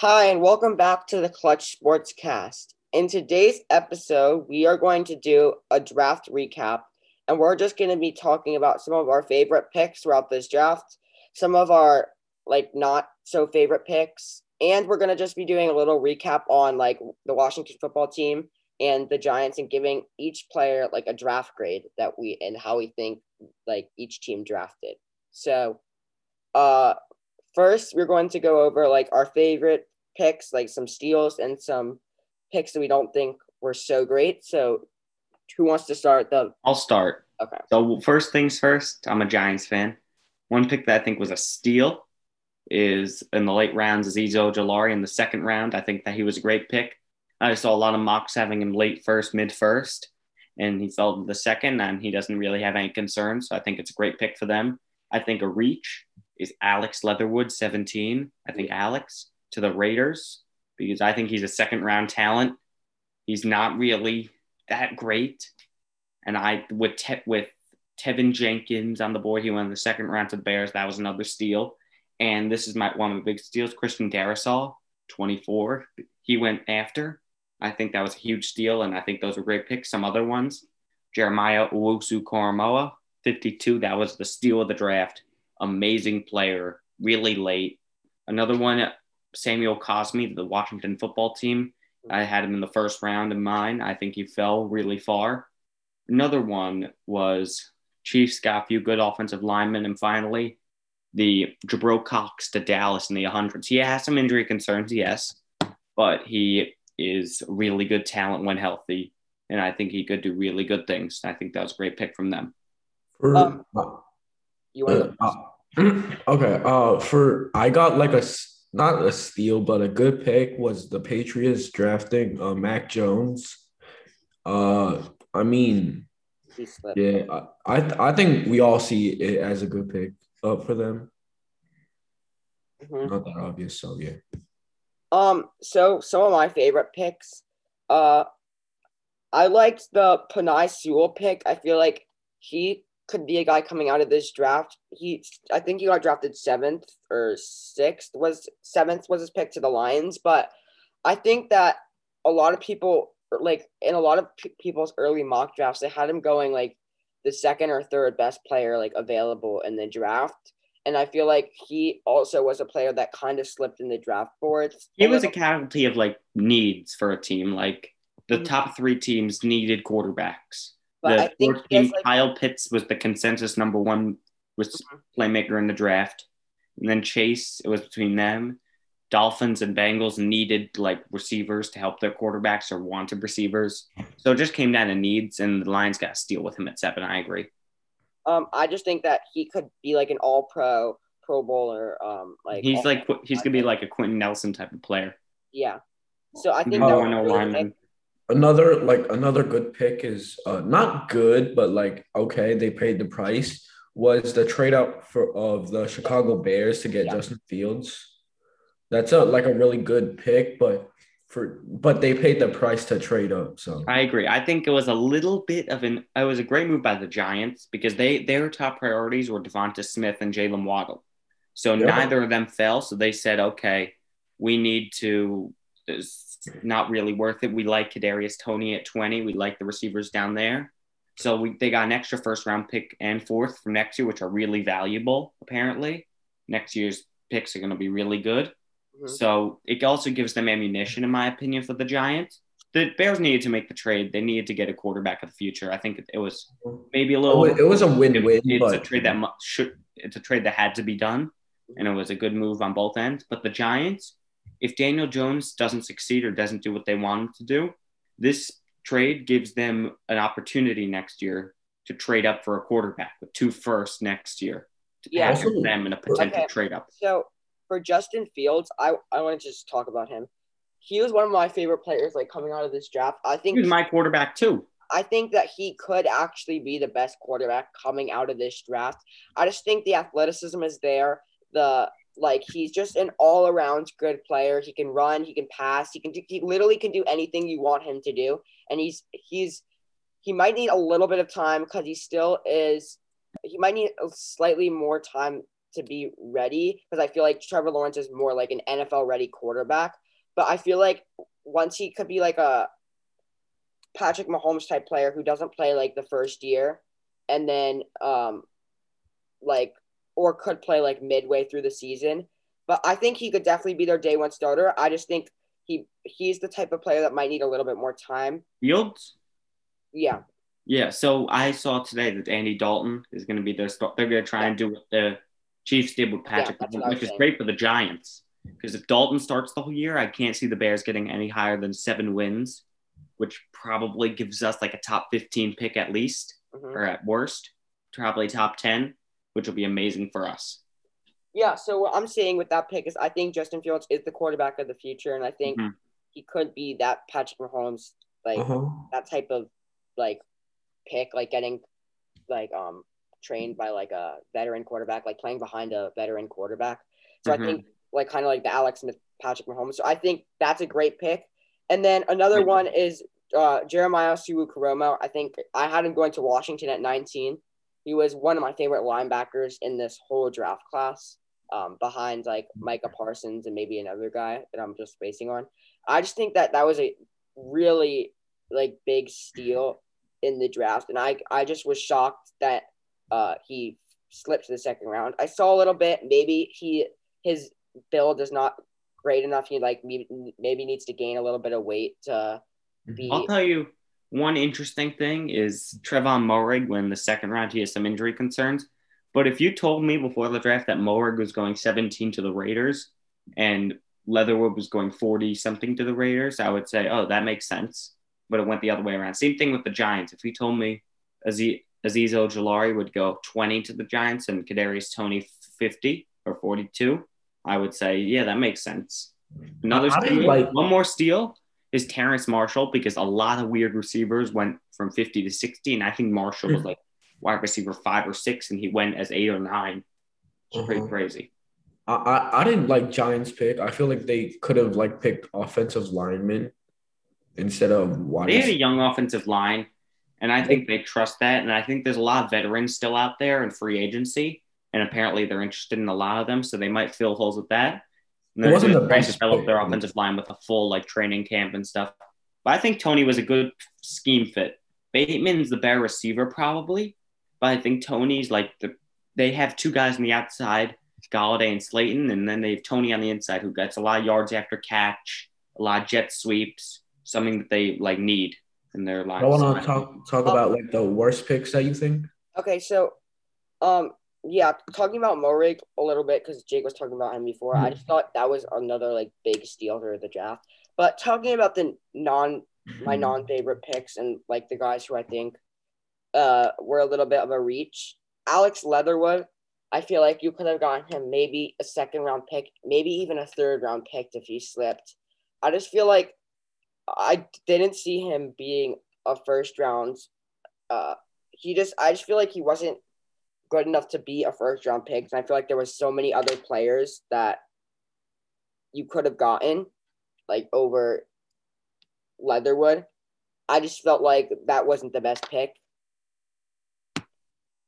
Hi, and welcome back to the Clutch Sportscast. In today's episode, we are going to do a draft recap, and we're just going to be talking about some of our favorite picks throughout this draft, some of our like not so favorite picks, and we're going to just be doing a little recap on like the Washington football team and the Giants and giving each player like a draft grade that we and how we think like each team drafted. So, uh first we're going to go over like our favorite picks, like some steals and some picks that we don't think were so great. So, who wants to start? The I'll start. Okay. So first things first, I'm a Giants fan. One pick that I think was a steal is in the late rounds is Azeez Ojulari in the second round. I think that he was a great pick. I saw a lot of mocks having him late first, mid first, and he fell to the second, and he doesn't really have any concerns. So I think it's a great pick for them. I think a reach is Alex Leatherwood, 17. I think Alex to the Raiders because I think he's a second round talent. He's not really that great. And I with te- with Teven Jenkins on the board, he went in the second round to the Bears. That was another steal. And this is my one of the big steals. Christian Darrisaw, 24. He went after. I think that was a huge steal, and I think those were great picks. Some other ones, Jeremiah Owusu Koramoah, 52. That was the steal of the draft. Amazing player, really late. Another one, Samuel Cosmi, the Washington football team. I had him in the first round in mine. I think he fell really far. Another one was Chiefs got a few good offensive linemen. And finally, the Jabril Cox to Dallas in the 100s. He has some injury concerns, yes, but he is really good talent when healthy. And I think he could do really good things. I think that was a great pick from them. For, Um, uh, you want to uh, okay. Uh, for I got like a s- not a steal, but a good pick was the Patriots drafting uh, Mac Jones. Uh, I mean, yeah, I I I think we all see it as a good pick up for them. Mhm. Not that obvious, so yeah. Um, so some of my favorite picks. Uh I liked the Penei Sewell pick. I feel like he could be a guy coming out of this draft. He I think he got drafted seventh or sixth was seventh was his pick to the Lions, but I think that a lot of people like in a lot of p- people's early mock drafts, they had him going like the second or third best player like available in the draft. And I feel like he also was a player that kind of slipped in the draft boards. He was a casualty of like needs for a team. Like the Mhm. top three teams needed quarterbacks. But the I think fourth he has, team, like- Kyle Pitts was the consensus number one was Mhm. playmaker in the draft. And then Chase, it was between them. Dolphins and Bengals needed like receivers to help their quarterbacks or wanted receivers. So it just came down to needs, and the Lions got a steal with him at seven. I agree. Um, I just think that he could be like an all pro, pro bowler. Um, like he's like he's gonna be like a Quenton Nelson type of player. yeah. So I think Number that one was really lineman. Another like another good pick is uh not good, but like okay, they paid the price. Was the trade up for of the Chicago Bears to get Yeah. Justin Fields? That's a like a really good pick, but for but they paid the price to trade up. So I agree. I think it was a little bit of an it was a great move by the Giants because they their top priorities were Devonta Smith and Jaylen Waddle. So Yeah. neither of them fell. So they said, okay, we need to it's not really worth it. We like Kadarius Toney at 20. We like the receivers down there. So we they got an extra first round pick and fourth from next year, which are really valuable, apparently. Next year's picks are gonna be really good. Mhm. So it also gives them ammunition, in my opinion, for the Giants. The Bears needed to make the trade. They needed to get a quarterback of the future. I think it was maybe a little. it was a win-win, it's but a trade that should. It's a trade that had to be done, and it was a good move on both ends. But the Giants, if Daniel Jones doesn't succeed or doesn't do what they want him to do, this trade gives them an opportunity next year to trade up for a quarterback with two firsts next year to Yeah. package Also- them in a potential Okay. trade up. So for Justin Fields, I I want to just talk about him. He was one of my favorite players like coming out of this draft. I think He was my quarterback too. I think that he could actually be the best quarterback coming out of this draft. I just think the athleticism is there. The like he's just an all around good player. He can run, he can pass, he can do, he literally can do anything you want him to do. And he's he's he might need a little bit of time because he still is he might need slightly more time to be ready because I feel like Trevor Lawrence is more like an NFL ready quarterback. But I feel like once he could be like a Patrick Mahomes type player who doesn't play like the first year and then um like or could play like midway through the season. But I think he could definitely be their day one starter. I just think he he's the type of player that might need a little bit more time. Fields? Yeah. Yeah. So I saw today that Andy Dalton is going to be their start. They're going to try and do what the Chiefs did with Patrick, what which is saying. great for the Giants. Because if Dalton starts the whole year, I can't see the Bears getting any higher than seven wins, which probably gives us like a top 15 pick at least, Mhm. or at worst, probably top 10, which will be amazing for us. Yeah, so what I'm saying with that pick is I think Justin Fields is the quarterback of the future, and I think Mhm. he could be that Patrick Mahomes, like Uh-huh. that type of like pick, like getting like um trained by like a veteran quarterback, like playing behind a veteran quarterback. So Mhm. I think like kind of like the Alex Smith, Patrick Mahomes. So I think that's a great pick. And then another Mhm. one is uh, Jeremiah Owusu-Koramoah. I think I had him going to Washington at 19. He was one of my favorite linebackers in this whole draft class, um, behind like Micah Parsons and maybe another guy that I'm just spacing on. I just think that that was a really like big steal in the draft, and I I just was shocked that uh, he slipped to the second round. I saw a little bit. Maybe he his build is not great enough. He like maybe, maybe needs to gain a little bit of weight to be. I'll tell you one interesting thing is Trevon Moehrig when the second round he has some injury concerns. But if you told me before the draft that Moehrig was going 17 to the Raiders and Leatherwood was going 40 something to the Raiders, I would say, oh, that makes sense. But it went the other way around. Same thing with the Giants. If you told me Azeez, Azeez Ojulari would go 20 to the Giants and Kadarius Toney 50 or 42, I would say, yeah, that makes sense. Another steal, like- one more steal is Terrace Marshall because a lot of weird receivers went from 50 to 60, and I think Marshall was like wide receiver five or six, and he went as eight or nine. It's pretty Uh-huh. crazy. I, I I didn't like Giants pick. I feel like they could have like picked offensive linemen instead of wide. They had a young offensive line, and I think they trust that. And I think there's a lot of veterans still out there in free agency, and apparently they're interested in a lot of them, so they might fill holes with that. And It they're wasn't gonna the try and best develop their offensive line with a full like training camp and stuff. But I think Toney was a good scheme fit. Bateman's the better receiver probably, but I think Toney's like the they have two guys on the outside, Golladay and Slayton, and then they have Toney on the inside who gets a lot of yards after catch, a lot of jet sweeps, something that they like need in their line. I want to talk talk about like the worst picks that you think. Okay, so, um, yeah, talking about Moehrig a little bit because Jake was talking about him before. I just thought that was another like big steal for the draft. But talking about the non my non favorite picks and like the guys who I think uh were a little bit of a reach. Alex Leatherwood, I feel like you could have gotten him maybe a second round pick, maybe even a third round pick if he slipped. I just feel like I didn't see him being a first round. Uh, he just I just feel like he wasn't good enough to be a first round pick. And I feel like there was so many other players that you could have gotten like over Leatherwood. I just felt like that wasn't the best pick.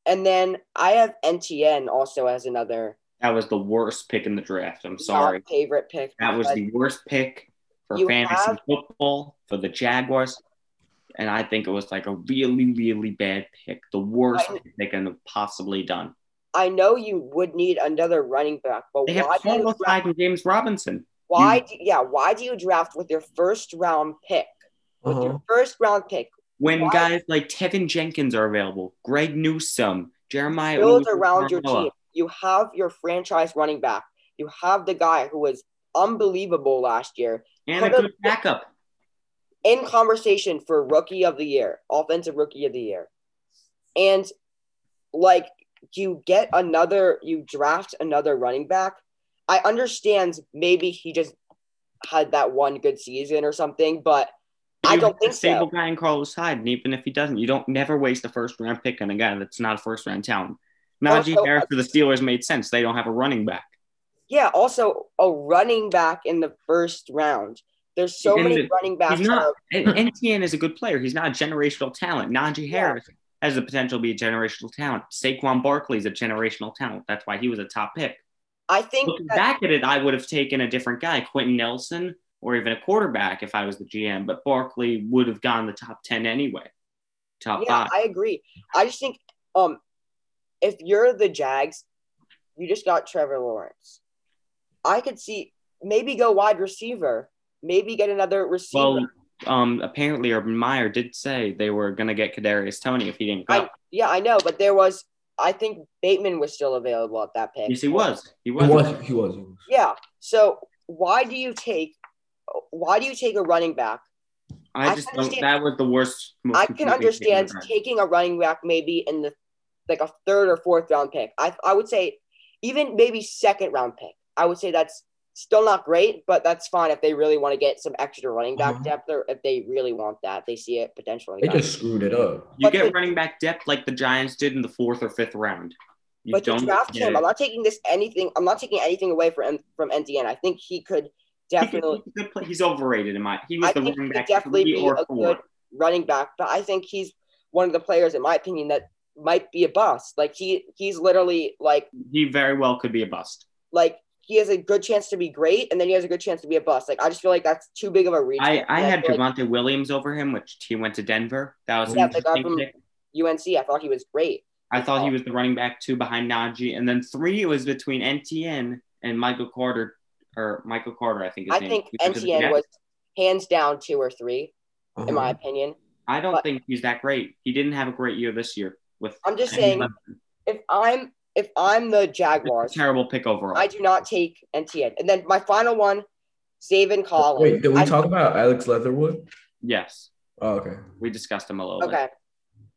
And then I have Etienne also as another That was the worst pick in the draft. I'm sorry. favorite pick. That was the worst pick for fantasy have- football for the Jaguars. And I think it was like a really, really bad pick. The worst I- pick they can have possibly done. I know you would need another running back, but They have why do you Carlos draft, Hyde and James Robinson. why do, yeah, why do you draft with your first round pick? With Uh-huh. your first round pick, When Why- guys like Teven Jenkins are available, Greg Newsome, Jeremiah build Owusu around your team. You have your franchise running back. You have the guy who was unbelievable last year and a Could've- good backup. In conversation for rookie of the year, offensive rookie of the year. And like you get another you draft another running back. I understand maybe he just had that one good season or something, but I don't think stable so. guy in Carlos Hyde, and even if he doesn't, you don't never waste a first round pick on a guy that's not a first round talent. Najee Also- Harris for the Steelers made sense. They don't have a running back. Yeah, also a running back in the first round. There's so And many the- running backs. He's not. are- and Etienne is a good player. He's not a generational talent. Najee Yeah. Harris has the potential to be a generational talent. Saquon Barkley is a generational talent. That's why he was a top pick. I think Looking that- back at it, I would have taken a different guy, Quenton Nelson, or even a quarterback if I was the GM. But Barkley would have gone the top ten anyway, top yeah, five. I agree. I just think um if you're the Jags, you just got Trevor Lawrence. I could see maybe go wide receiver, maybe get another receiver. well, um, apparently Urban Meyer did say they were going to get Kadarius Toney if he didn't go. I, yeah, I know, but there was I think Bateman was still available at that pick. yes, he was. He He was. was. He was. He was. Yeah. So why do you take why do you take a running back? I I just don't. That was the worst. most I can understand taking a running back maybe in the like a third or fourth round pick. I I would say even maybe second round pick. I would say that's still not great, but that's fine if they really want to get some extra running back Uh-huh. depth or if they really want that. They see it potentially. They just screwed it up. You But get the- running back depth like the Giants did in the fourth or fifth round. You but to don't draft him, it. I'm not taking this anything. I'm not taking anything away from from Etienne. I think he could He could- definitely. he could he's overrated in my. He was I the think running could back definitely three be or a four. good running back, but I think he's one of the players, in my opinion, that might be a bust. Like he he's literally like He very well could be a bust. like he has a good chance to be great, and then he has a good chance to be a bust. Like I just feel like that's too big of a reach. I, I had feel like Williams over him, which he went to Denver. That was Yeah, the guy from- pick. UNC. I thought he was great. I thought he was the running back two behind Najee, and then three was between Etienne and Michael Carter, or Michael Carter, I think. His I name. think He went to the Etienne was hands down two or three, in Uh-huh. my opinion. I don't but- think he's that great. He didn't have a great year this year. With I'm just saying, left- if I'm if I'm the it's a Jaguars, terrible pick overall. I do not take Etienne. And then my final one, Zaven Collins. Wait, did we I- talk about Alex Leatherwood? yes, Oh, okay. we discussed him a little bit. Okay.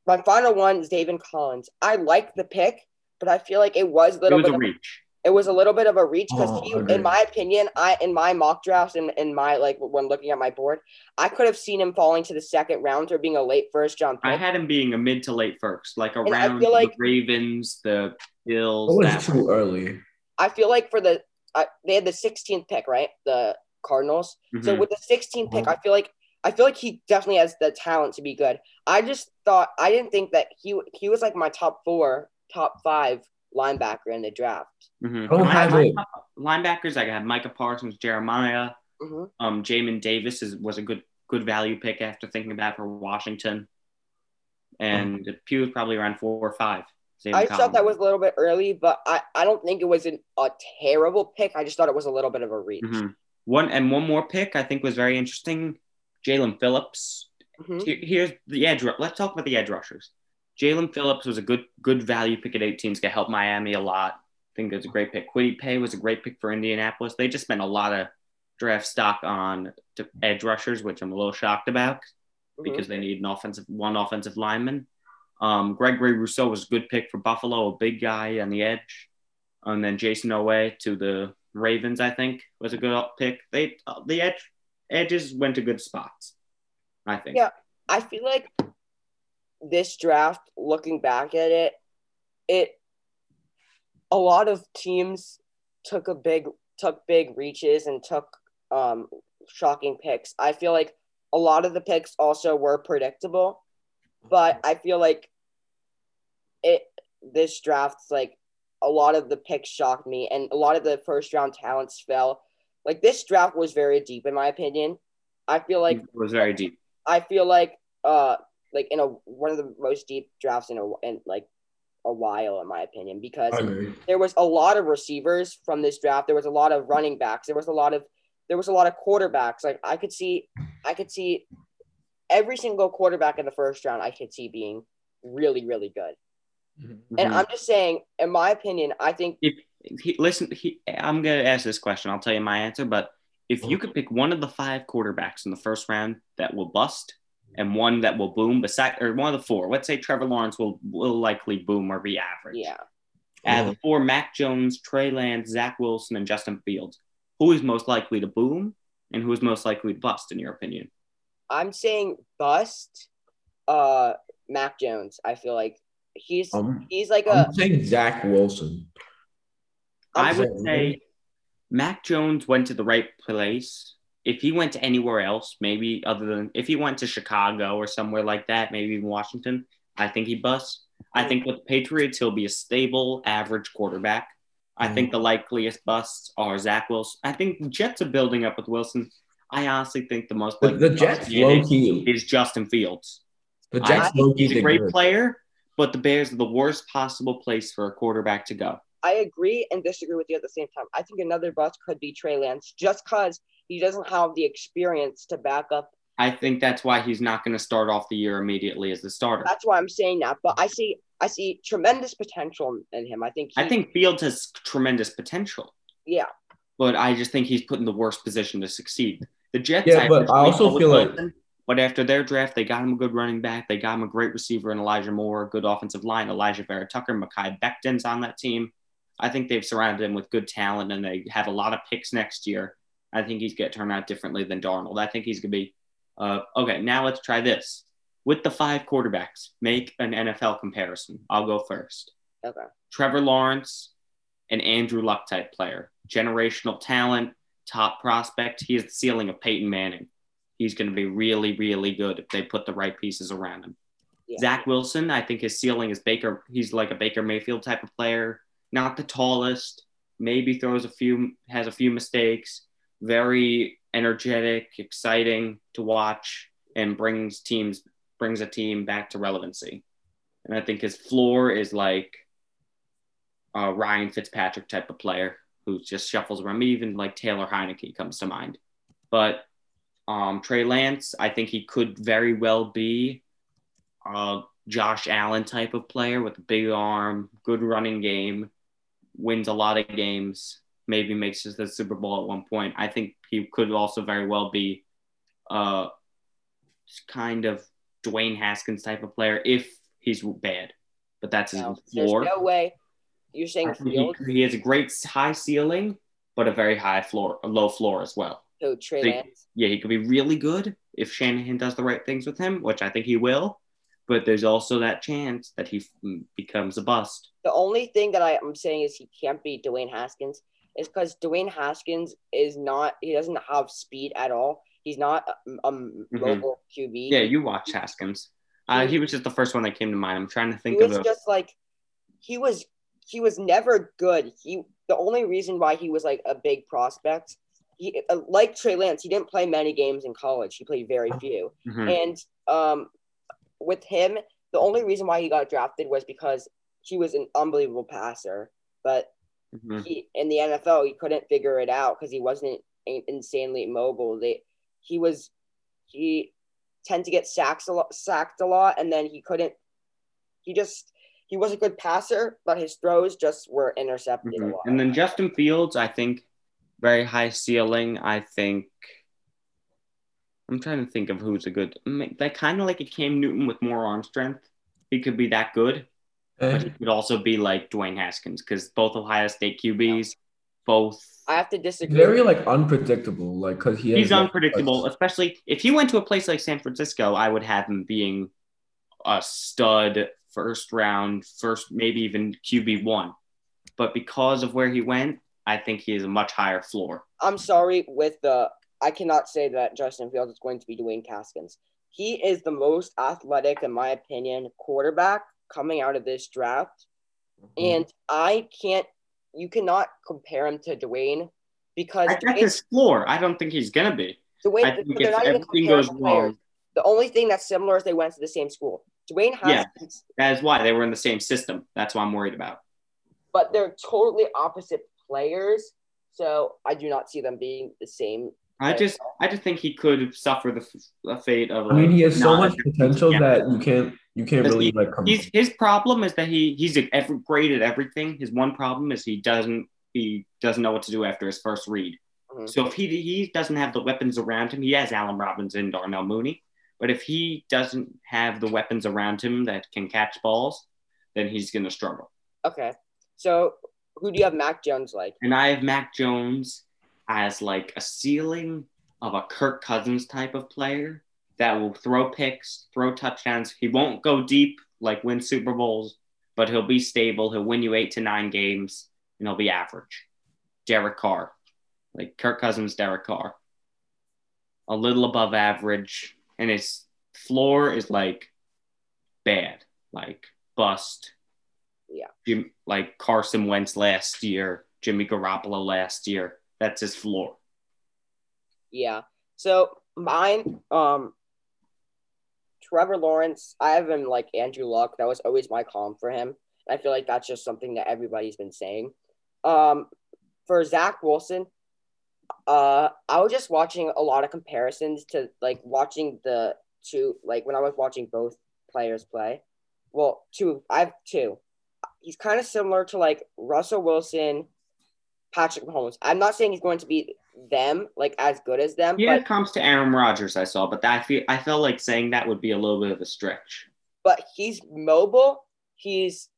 My final one is David Collins. I like the pick, but I feel like it was a It little was bit a of, reach. it was a little bit of a reach because Oh, he, okay. in my opinion, I in my mock drafts and in my like when looking at my board, I could have seen him falling to the second round or being a late first round pick. I had him being a mid to late first, like around feel like- the Ravens, the Bills. It that was too early. I feel like for the I, they had the 16th pick, right? The Cardinals. So Mhm. with the 16th pick, Uh-huh. I feel like I feel like he definitely has the talent to be good. I just thought I didn't think that he he was like my top four, top five linebacker in the draft. Mhm. I don't have my top Linebackers, I got Micah Parsons, Jeremiah, hmm um, Jamin Davis is was a good good value pick after thinking about for Washington, and Pew was probably around four or five. I thought that was a little bit early, but I, I don't think it was an, a terrible pick. I just thought it was a little bit of a reach. Mhm. one and one more pick I think was very interesting. Jaelan Phillips. Mhm. Here- Here's the edge. Let's talk about the edge rushers. Jaelan Phillips was a good good value pick at 18. He's gonna help Miami a lot. I think it's a great pick. Kwity Paye was a great pick for Indianapolis. They just spent a lot of draft stock on edge rushers, which I'm a little shocked about Mhm. because they need an offensive one offensive lineman. Um, Gregory Rousseau was a good pick for Buffalo, a big guy on the edge, and then Jayson Oweh to the Ravens. I think was a good pick. They uh, the edge edges went to good spots. I think. Yeah. I feel like this draft, looking back at it, it a lot of teams took a big took big reaches and took um shocking picks. I feel like a lot of the picks also were predictable, but I feel like it this draft's like a lot of the picks shocked me and a lot of the first round talents fell. Like this draft was very deep in my opinion. I feel like it was very deep. I feel like uh like in a one of the most deep drafts in a in like a while in my opinion because there was a lot of receivers from this draft. There was a lot of running backs. There was a lot of there was a lot of quarterbacks. Like I could see I could see every single quarterback in the first round I could see being really really good. And Mhm. I'm just saying in my opinion, I think if, if he, listen, he, I'm gonna ask this question. I'll tell you my answer. But if you could pick one of the five quarterbacks in the first round that will bust, and one that will boom, beside or one of the four, let's say Trevor Lawrence will will likely boom or be average. yeah. Out of the four, Mac Jones, Trey Lance, Zach Wilson, and Justin Fields, who is most likely to boom, and who is most likely to bust, in your opinion? I'm saying bust uh Mac Jones. I feel like he's Um, he's like a I'm saying Zach Wilson. I I'm would say Mac Jones went to the right place. If he went to anywhere else, maybe other than if he went to Chicago or somewhere like that, maybe even Washington, I think he busts. I think with the Patriots, he'll be a stable, average quarterback. I think the likeliest busts are Zach Wilson. I think Jets are building up with Wilson. I honestly think the most The, likely the Jets bust low is, key. is Justin Fields. The I Jets think low key. he's a great good. player, but the Bears are the worst possible place for a quarterback to go. I agree and disagree with you at the same time. I think another bust could be Trey Lance just because he doesn't have the experience to back up. I think that's why he's not going to start off the year immediately as the starter. That's why I'm saying that. But I see I see tremendous potential in him. I think he, I think Fields has tremendous potential, yeah. But I just think he's put in the worst position to succeed. The Jets, Yeah, but I also feel like- Wilson, but after their draft, they got him a good running back. They got him a great receiver in Elijah Moore, good offensive line, Alijah Vera Tucker, Mekhi Becton's on that team. I think they've surrounded him with good talent and they have a lot of picks next year. I think he's going to turn out differently than Darnold. I think he's going to be uh, okay. Now let's try this with the five quarterbacks. Make an NFL comparison. I'll go first. Okay. Trevor Lawrence, an Andrew Luck type player, generational talent, top prospect. He has the ceiling of Peyton Manning. He's going to be really, really good if they put the right pieces around him. Yeah. Zach Wilson, I think his ceiling is Baker. He's like a Baker Mayfield type of player, not the tallest, maybe throws a few, has a few mistakes, very energetic, exciting to watch, and brings teams, brings a team back to relevancy. And I think his floor is like a Ryan Fitzpatrick type of player who just shuffles around. Even like Taylor Heinicke comes to mind. But um, Trey Lance, I think he could very well be a Josh Allen type of player with a big arm, good running game, wins a lot of games, maybe makes it to the Super Bowl at one point. I think he could also very well be uh, kind of Dwayne Haskins type of player if he's bad. But that's his No, there's floor. no way. You're saying he, he has a great high ceiling, but a very high floor, a low floor as well. so Trey They- Lance. Yeah, he could be really good if Shanahan does the right things with him, which I think he will. But there's also that chance that he becomes a bust. The only thing that I am saying is he can't be Dwayne Haskins is because Dwayne Haskins is not. He doesn't have speed at all. He's not a, a mobile QB. Mm-hmm. Yeah, you watch Haskins. Uh, he was just the first one that came to mind. I'm trying to he think was of a. just like he was. He was never good. He the only reason why he was like a big prospect. He uh, like Trey Lance. He didn't play many games in college. He played very few. Mhm. And um, with him, the only reason why he got drafted was because he was an unbelievable passer. But Mhm. he in the NFL, he couldn't figure it out because he wasn't insanely mobile. They he was he tend to get sacked a lot, sacked a lot, and then he couldn't. He just he was a good passer, but his throws just were intercepted a Mhm. lot. And then Justin Fields, I think, very high ceiling. I think. I'm trying to think of who's a good. That kind of like a Cam Newton with more arm strength. He could be that good, but he Eh, could also be like Dwayne Haskins because both Ohio State QBs, both. I have to disagree. very like unpredictable, like because he has, He's like, unpredictable, especially if he went to a place like San Francisco. I would have him being a stud first round, first maybe even QB one. But because of where he went, I think he has a much higher floor. I'm sorry with the I cannot say that Justin Fields is going to be Dwayne Haskins. He is the most athletic, in my opinion, quarterback coming out of this draft. Mhm. And I can't you cannot compare him to Dwayne because I, Dwayne, his floor. I don't think he's gonna be. Dwayne I think they're if not even everything goes comparable wrong, The only thing that's similar is they went to the same school. Dwayne Yeah. That is why they were in the same system. That's what I'm worried about. but they're totally opposite players. So I do not see them being the same. I just, I just think he could suffer the, the fate of. I mean, he has so much potential Yeah. that you can't you can't really he- like come. He's his problem is that he he's ever great at everything. His one problem is he doesn't he doesn't know what to do after his first read. Mhm. So if he he doesn't have the weapons around him, he has Allen Robinson and Darnell Mooney. But if he doesn't have the weapons around him that can catch balls, then he's going to struggle. Okay. So who do you have Mac Jones like? And I have Mac Jones as like a ceiling of a Kirk Cousins type of player that will throw picks, throw touchdowns. He won't go deep, like win Super Bowls, but he'll be stable. He'll win you eight to nine games, and he'll be average. Derek Carr, like Kirk Cousins, Derek Carr, a little above average, and his floor is like bad. like bust. Yeah. Jim, like Carson Wentz last year, Jimmy Garoppolo last year. That's his floor. Yeah. So mine, um, Trevor Lawrence. I have him like Andrew Luck. That was always my calm for him. I feel like that's just something that everybody's been saying. Um, for Zach Wilson, uh, I was just watching a lot of comparisons to like watching the two, like when I was watching both players play. Well, two, I have two. He's kind of similar to like Russell Wilson, Patrick Mahomes. I'm not saying he's going to be them, like as good as them. Yeah, but, it comes to Aaron Rodgers, I saw, but I feel I felt like saying that would be a little bit of a stretch. but he's mobile. He's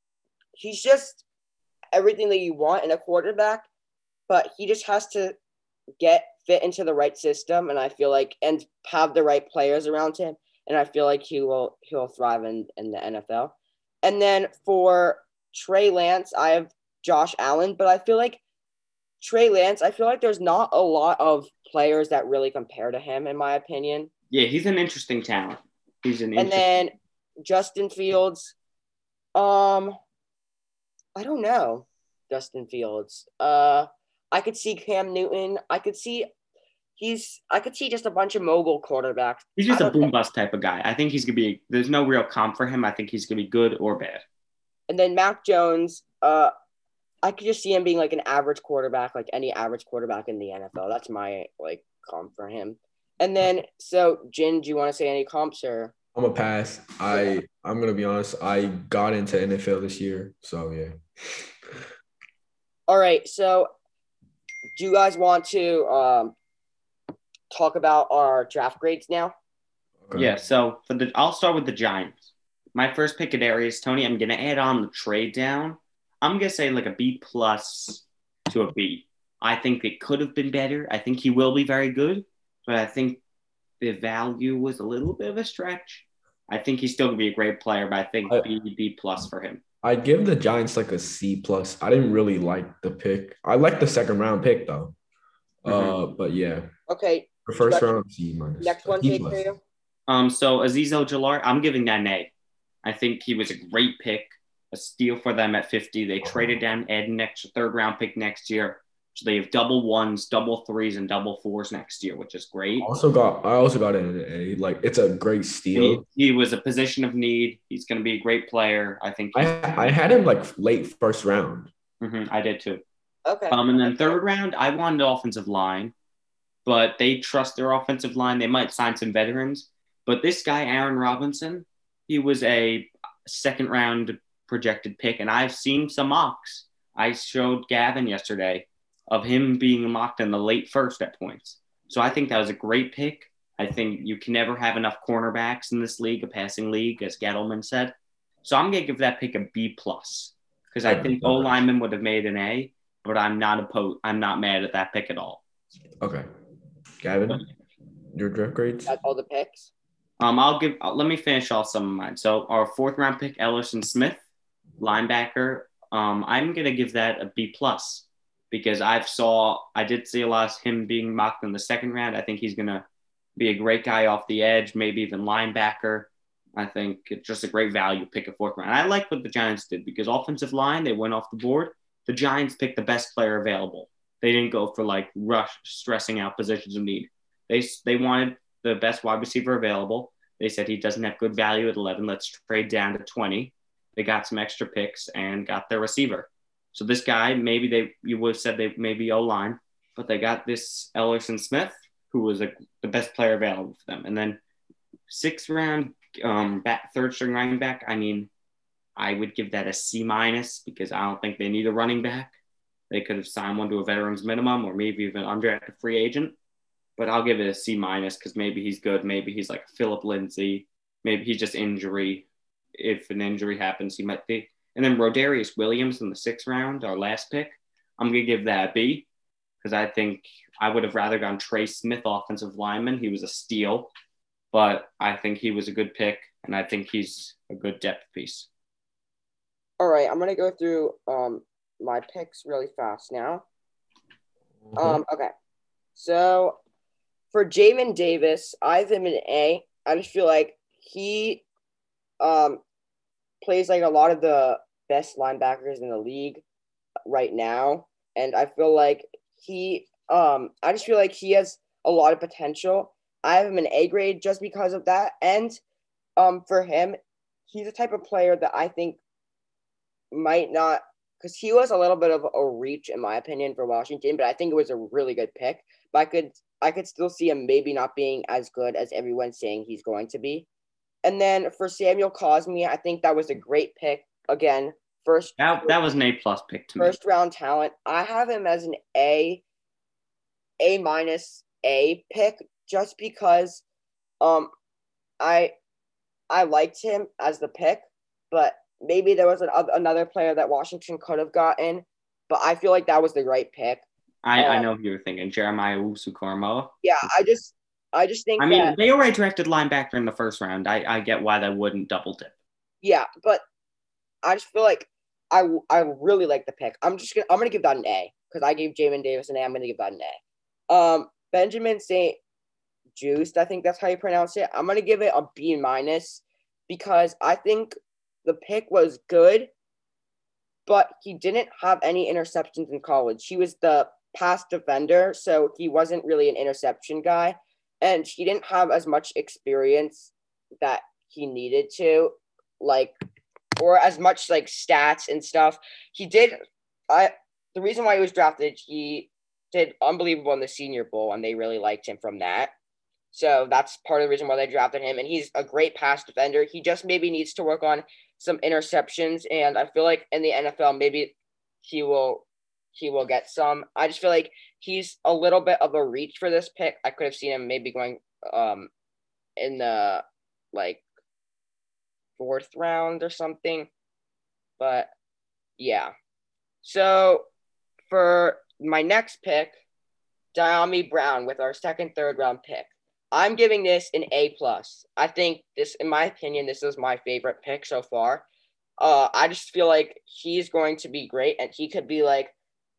he's just everything that you want in a quarterback, but he just has to get fit into the right system and I feel like and have the right players around him and I feel like he will he will thrive in, in the NFL. And then for Trey Lance, I have Josh Allen, but I feel like Trey Lance, I feel like there's not a lot of players that really compare to him, in my opinion. Yeah, he's an interesting talent. He's an And then Justin Fields, um, I don't know, Justin Fields. Uh, I could see Cam Newton. I could see he's. I could see just a bunch of mobile quarterbacks. he's just a don't- boom bust type of guy. I think he's gonna be. There's no real comp for him. I think he's gonna be good or bad. And then Mac Jones. Uh, I could just see him being like an average quarterback, like any average quarterback in the NFL. That's my like comp for him. And then, so Jin, do you want to say any comps or? I'm a pass. I I'm gonna be honest. I got into NFL this year, so yeah. All right. So, do you guys want to um, talk about our draft grades now? Okay. Yeah. So for the, I'll start with the Giants. My first pick at Darius Toney. I'm gonna add on the trade down. I'm gonna say like a B plus to a B. I think it could have been better. I think he will be very good, but I think the value was a little bit of a stretch. I think he's still gonna be a great player, but I think B B plus for him. I'd give the Giants like a C plus. I didn't really like the pick. I like the second round pick though. Uh, but yeah, Okay. the first round C minus. Next one, C Jake, for you. Um, so Azeez Ojulari, I'm giving that an A. I think he was a great pick, a steal for them at 50. They traded down, add an extra third round pick next year. So they have double ones, double threes, and double fours next year, which is great. Also got I also got an A. Like it's a great steal. he was a position of need. He's going to be a great player. I think. I I had him like late first round. Mhm, I did too. Okay. Um, and then third round, I wanted offensive line, but they trust their offensive line. They might sign some veterans, but this guy, Aaron Robinson, he was a second round projected pick, and I've seen some mocks. I showed Gavin yesterday of him being mocked in the late first at points. So I think that was a great pick. I think you can never have enough cornerbacks in this league, a passing league, as Gettleman said. So I'm gonna give that pick a B plus because I think O lineman would have made an A, but I'm not opposed. I'm not mad at that pick at all. Okay. Gavin, your draft grades? That's all the picks. Um, I'll give. uh, let me finish off some of mine. So our fourth round pick, Elerson Smith, linebacker. Um, I'm gonna give that a B plus because I've saw I did see a lot of him being mocked in the second round. I think he's gonna be a great guy off the edge, maybe even linebacker. I think it's just a great value pick at fourth round. I like what the Giants did because offensive line they went off the board. The Giants picked the best player available. They didn't go for like rush stressing out positions of need. They they wanted the best wide receiver available. They said he doesn't have good value at 11. Let's trade down to 20. They got some extra picks and got their receiver. So this guy, maybe they you would have said they maybe O line, but they got this Elerson Smith, who was a, the best player available for them. And then sixth round, um, back, third string running back. I mean, I would give that a C minus because I don't think they need a running back. They could have signed one to a veterans minimum or maybe even undrafted free agent. But I'll give it a C minus because maybe he's good. Maybe he's like Phillip Lindsay. Maybe he's just injury. If an injury happens, he might be. And then Rodarius Williams in the sixth round, our last pick, I'm gonna give that a B because I think I would have rather gone Trey Smith, offensive lineman. He was a steal, but I think he was a good pick, and I think he's a good depth piece. All right, I'm gonna go through um my picks really fast now. Um, okay. So for Jamin Davis, I have him in A. I just feel like he um plays like a lot of the best linebackers in the league right now, and I feel like he um I just feel like he has a lot of potential. I have him an A grade just because of that, and um for him, he's the type of player that I think might not because he was a little bit of a reach in my opinion for Washington, but I think it was a really good pick. But I could I could still see him maybe not being as good as everyone's saying he's going to be. And then for Samuel Cosmi, I think that was a great pick. Again, first that, that was an A plus pick to first me. round talent. I have him as an A, A minus A pick just because um I I liked him as the pick, but maybe there was an, another player that Washington could have gotten, but I feel like that was the right pick. I, um, I know who you're thinking, Jeremiah Owusu-Koramoah. Yeah, I just I just think. I mean, that, they already drafted linebacker in the first round. I, I get why they wouldn't double dip. Yeah, but I just feel like I I really like the pick. I'm just gonna I'm gonna give that an A because I gave Jamin Davis an A. I'm gonna give that an A. Um, Benjamin St. Juiced, I think that's how you pronounce it. I'm gonna give it a B minus because I think the pick was good, but he didn't have any interceptions in college. He was the pass defender, so he wasn't really an interception guy, and he didn't have as much experience that he needed to, like, or as much like stats and stuff. He did. I the reason why he was drafted, he did unbelievable in the Senior Bowl, and they really liked him from that. So that's part of the reason why they drafted him. And he's a great pass defender. He just maybe needs to work on some interceptions. And I feel like in the NFL, maybe he will he will get some. I just feel like he's a little bit of a reach for this pick. I could have seen him maybe going um in the like fourth round or something. But yeah. So for my next pick, Dyami Brown with our second, third round pick. I'm giving this an A plus. I think this, in my opinion, this is my favorite pick so far. Uh, I just feel like he's going to be great, and he could be like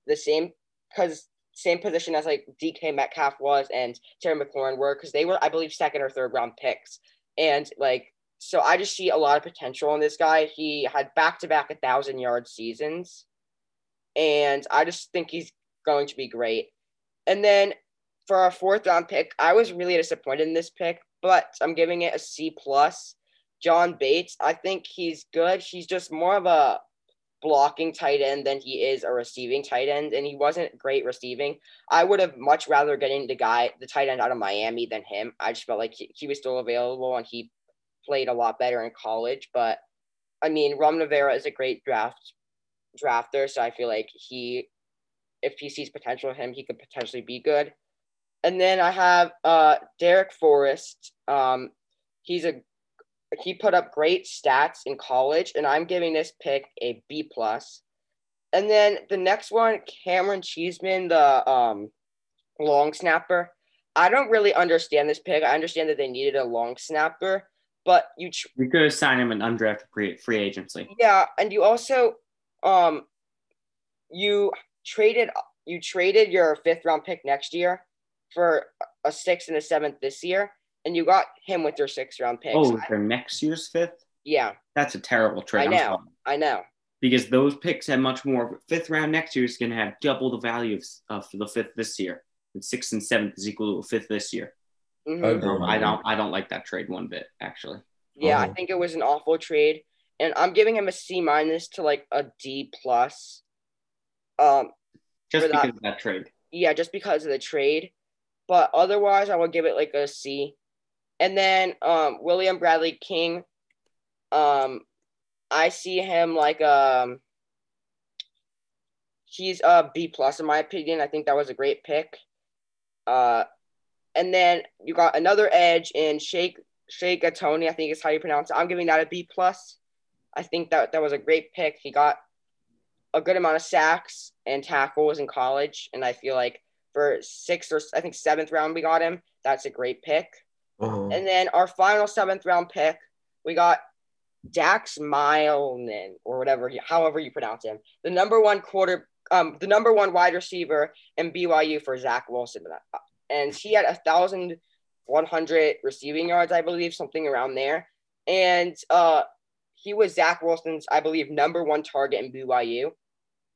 the same because same position as like DK Metcalf was and Terry McLaurin were because they were, I believe, second or third round picks, and like so I just see a lot of potential in this guy. He had back to back a thousand yard seasons, and I just think he's going to be great. And then for our fourth round pick, I was really disappointed in this pick, but I'm giving it a C plus. John Bates, I think he's good. He's just more of a blocking tight end than he is a receiving tight end, and he wasn't great receiving. I would have much rather getting the guy, the tight end out of Miami than him. I just felt like he, he was still available and he played a lot better in college. But I mean, Ron Rivera is a great draft drafter, so I feel like he, if he sees potential in him, he could potentially be good. And then I have uh, Darrick Forrest. Um, he's a he put up great stats in college, and I'm giving this pick a B plus. And then the next one, Cameron Cheeseman, the um, long snapper. I don't really understand this pick. I understand that they needed a long snapper, but you tr- you could have signed him an undrafted free, free agency. Yeah, and you also um you traded you traded your fifth round pick next year for a sixth and a seventh this year, and you got him with your sixth round pick. Oh, for next year's fifth? Yeah. That's a terrible trade. I know. I know. Because those picks have much more. Fifth round next year is going to have double the value of, of the fifth this year. And sixth and seventh is equal to fifth this year. Mm-hmm. I don't. I don't like that trade one bit. Actually. Yeah, I think it was an awful trade, and I'm giving him a C minus to like a D plus. Um, just because that, of that trade. Yeah, just because of the trade but otherwise I would give it like a C. And then um, William Bradley King, um, I see him like um, he's a B plus in my opinion. I think that was a great pick. Uh, and then you got another edge in Shake Shake Toney. I think is how you pronounce it. I'm giving that a B plus. I think that that was a great pick. He got a good amount of sacks and tackles in college, and I feel like for sixth or I think seventh round we got him. That's a great pick. Uh-huh. And then our final seventh round pick, we got Dax Milne or whatever, however you pronounce him, the number one quarter, um, the number one wide receiver in BYU for Zach Wilson, and he had a thousand one hundred receiving yards, I believe, something around there, and uh, he was Zach Wilson's, I believe, number one target in BYU.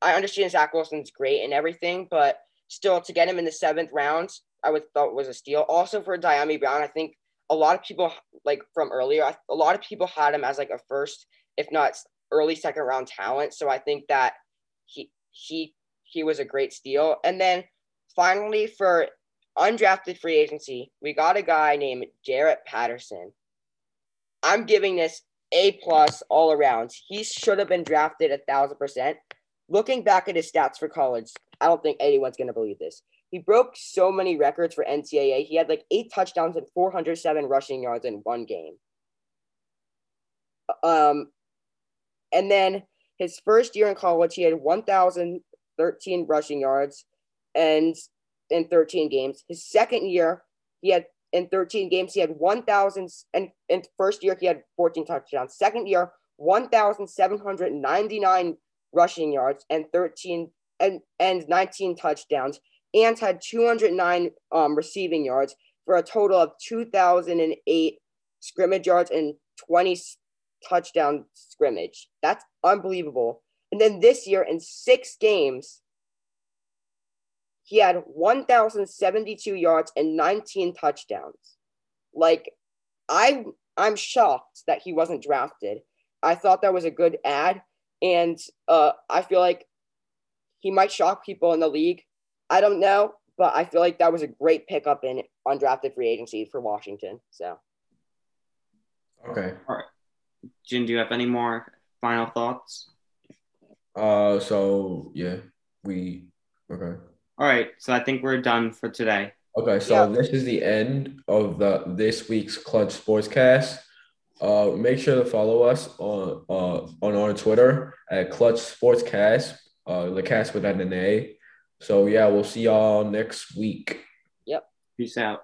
I understand Zach Wilson's great and everything, but still to get him in the seventh round, I would thought was a steal. Also for Dyami Brown, I think a lot of people like from earlier, a lot of people had him as like a first, if not early second round talent. So I think that he he he was a great steal. And then finally for undrafted free agency, we got a guy named Jaret Patterson. I'm giving this A plus all around. He should have been drafted a thousand percent. Looking back at his stats for college, I don't think anyone's gonna believe this. He broke so many records for NCAA. He had like eight touchdowns and 407 rushing yards in one game. Um, and then his first year in college, he had 1,013 rushing yards and in 13 games. His second year, he had in 13 games, he had 1,000 and in first year he had 14 touchdowns. Second year, 1,799 rushing yards and 13 and, and 19 touchdowns, and had 209 um, receiving yards for a total of 2,008 scrimmage yards and 20 touchdown scrimmage. That's unbelievable. And then this year, in six games, he had 1,072 yards and 19 touchdowns. Like, I I'm shocked that he wasn't drafted. I thought that was a good ad, and uh, I feel like he might shock people in the league. I don't know, but I feel like that was a great pickup in undrafted free agency for Washington. So, Okay. All right. Jin, do you have any more final thoughts? Uh. So yeah, we. Okay. All right. So I think we're done for today. Okay, so Yeah. this is the end of the this week's Clutch Sportscast. Uh, make sure to follow us on uh on our Twitter at Clutch Sportscast. Uh, the cast with an A. So yeah, we'll see y'all next week. Yep. Peace out.